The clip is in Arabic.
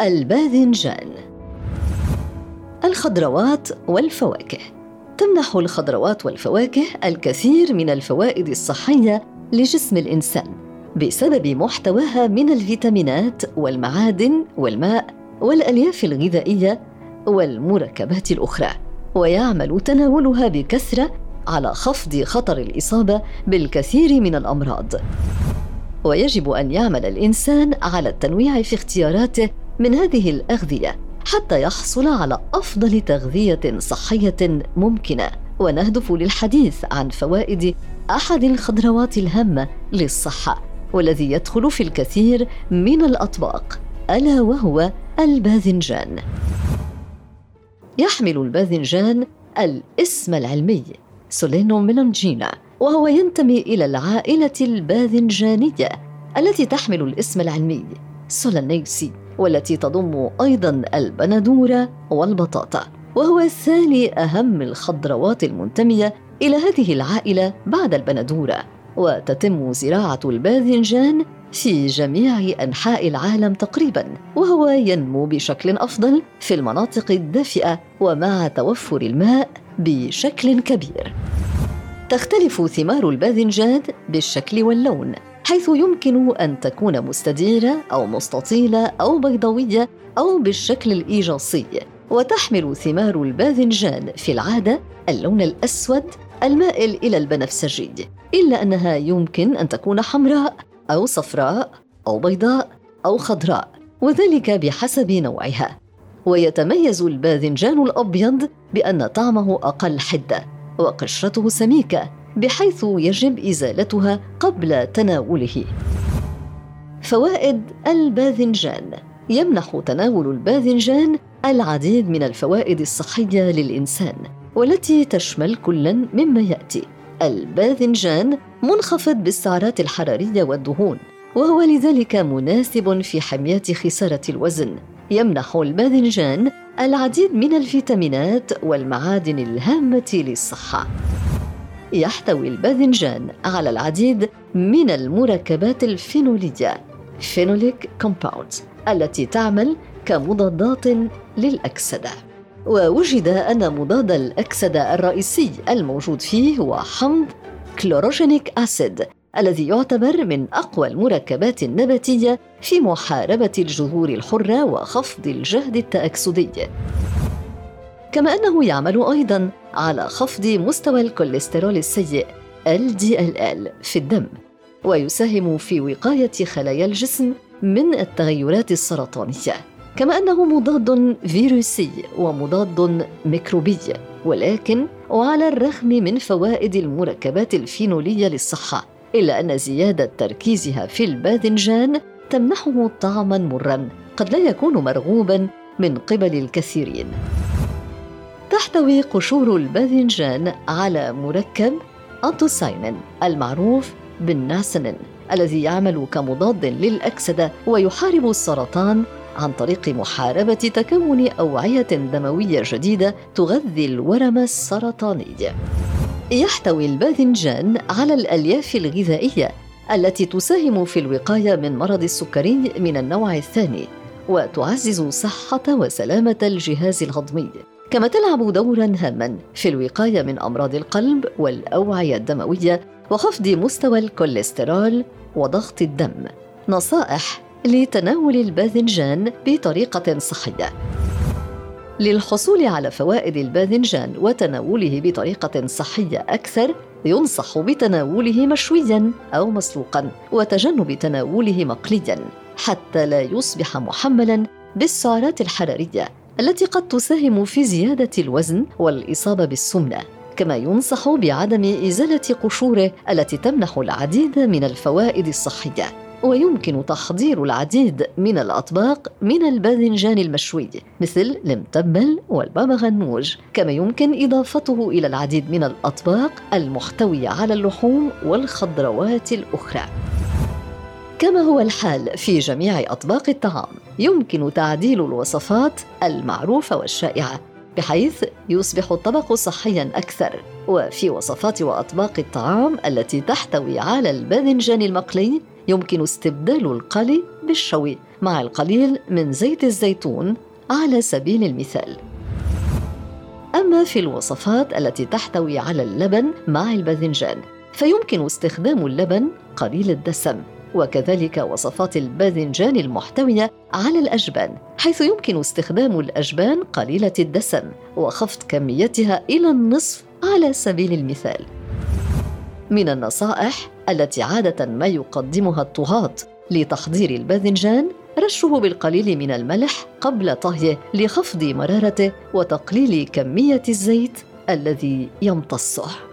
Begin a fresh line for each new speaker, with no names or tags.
الباذنجان. الخضروات والفواكه. تمنح الخضروات والفواكه الكثير من الفوائد الصحية لجسم الإنسان بسبب محتواها من الفيتامينات والمعادن والماء والألياف الغذائية والمركبات الأخرى. ويعمل تناولها بكثرة على خفض خطر الإصابة بالكثير من الأمراض. ويجب أن يعمل الإنسان على التنويع في اختياراته من هذه الأغذية حتى يحصل على أفضل تغذية صحية ممكنة. ونهدف للحديث عن فوائد أحد الخضروات الهامة للصحة والذي يدخل في الكثير من الأطباق ألا وهو الباذنجان. يحمل الباذنجان الاسم العلمي سولينو ميلانجينا وهو ينتمي إلى العائلة الباذنجانية التي تحمل الاسم العلمي سولانيسي. والتي تضم أيضا البندورة والبطاطا. وهو ثاني أهم الخضروات المنتمية إلى هذه العائلة بعد البندورة. وتتم زراعة الباذنجان في جميع أنحاء العالم تقريبا. وهو ينمو بشكل أفضل في المناطق الدافئة ومع توفر الماء بشكل كبير. تختلف ثمار الباذنجان بالشكل واللون. حيث يمكن أن تكون مستديرة أو مستطيلة أو بيضاوية أو بالشكل الإيجاصي وتحمل ثمار الباذنجان في العادة اللون الأسود المائل إلى البنفسجي إلا أنها يمكن أن تكون حمراء أو صفراء أو بيضاء أو خضراء وذلك بحسب نوعها. ويتميز الباذنجان الأبيض بأن طعمه أقل حدة وقشرته سميكة بحيث يجب إزالتها قبل تناوله. فوائد الباذنجان. يمنح تناول الباذنجان العديد من الفوائد الصحية للإنسان والتي تشمل كلا مما يأتي. الباذنجان منخفض بالسعرات الحرارية والدهون وهو لذلك مناسب في حمايه خسارة الوزن. يمنح الباذنجان العديد من الفيتامينات والمعادن الهامة للصحة. يحتوي الباذنجان على العديد من المركبات الفينولية فينوليك كومباوند التي تعمل كمضادات للأكسدة. ووجد أن مضاد الأكسدة الرئيسي الموجود فيه هو حمض chlorogenic acid الذي يعتبر من أقوى المركبات النباتية في محاربة الجذور الحرة وخفض الجهد التأكسدي. كما أنه يعمل أيضا على خفض مستوى الكوليسترول السيء LDL في الدم ويساهم في وقاية خلايا الجسم من التغيرات السرطانية. كما أنه مضاد فيروسي ومضاد ميكروبي ولكن وعلى الرغم من فوائد المركبات الفينولية للصحة إلا أن زيادة تركيزها في الباذنجان تمنحه طعما مرا قد لا يكون مرغوبا من قبل الكثيرين. تحتوي قشور الباذنجان على مركب أنتوساينين المعروف بالناسنين الذي يعمل كمضاد للأكسدة ويحارب السرطان عن طريق محاربة تكون أوعية دموية جديدة تغذي الورم السرطاني. يحتوي الباذنجان على الألياف الغذائية التي تساهم في الوقاية من مرض السكري من النوع الثاني وتعزز صحة وسلامة الجهاز الهضمي. كما تلعب دورا هاما في الوقاية من أمراض القلب والأوعية الدموية وخفض مستوى الكوليسترول وضغط الدم. نصائح لتناول الباذنجان بطريقة صحية. للحصول على فوائد الباذنجان وتناوله بطريقة صحية أكثر ينصح بتناوله مشويا أو مسلوقا وتجنب تناوله مقليا حتى لا يصبح محملا بالسعرات الحرارية. التي قد تساهم في زيادة الوزن والإصابة بالسمنة كما ينصح بعدم إزالة قشوره التي تمنح العديد من الفوائد الصحية. ويمكن تحضير العديد من الأطباق من الباذنجان المشوي مثل المتبل والبابا غنوج كما يمكن إضافته إلى العديد من الأطباق المحتوية على اللحوم والخضروات الأخرى. كما هو الحال في جميع أطباق الطعام يمكن تعديل الوصفات المعروفة والشائعة بحيث يصبح الطبق صحيا أكثر. وفي وصفات وأطباق الطعام التي تحتوي على الباذنجان المقلي يمكن استبدال القلي بالشوي مع القليل من زيت الزيتون على سبيل المثال. أما في الوصفات التي تحتوي على اللبن مع الباذنجان فيمكن استخدام اللبن قليل الدسم. وكذلك وصفات الباذنجان المحتوية على الأجبان حيث يمكن استخدام الأجبان قليلة الدسم وخفض كميتها إلى النصف على سبيل المثال. من النصائح التي عادة ما يقدمها الطهاة لتحضير الباذنجان رشه بالقليل من الملح قبل طهيه لخفض مرارته وتقليل كمية الزيت الذي يمتصه.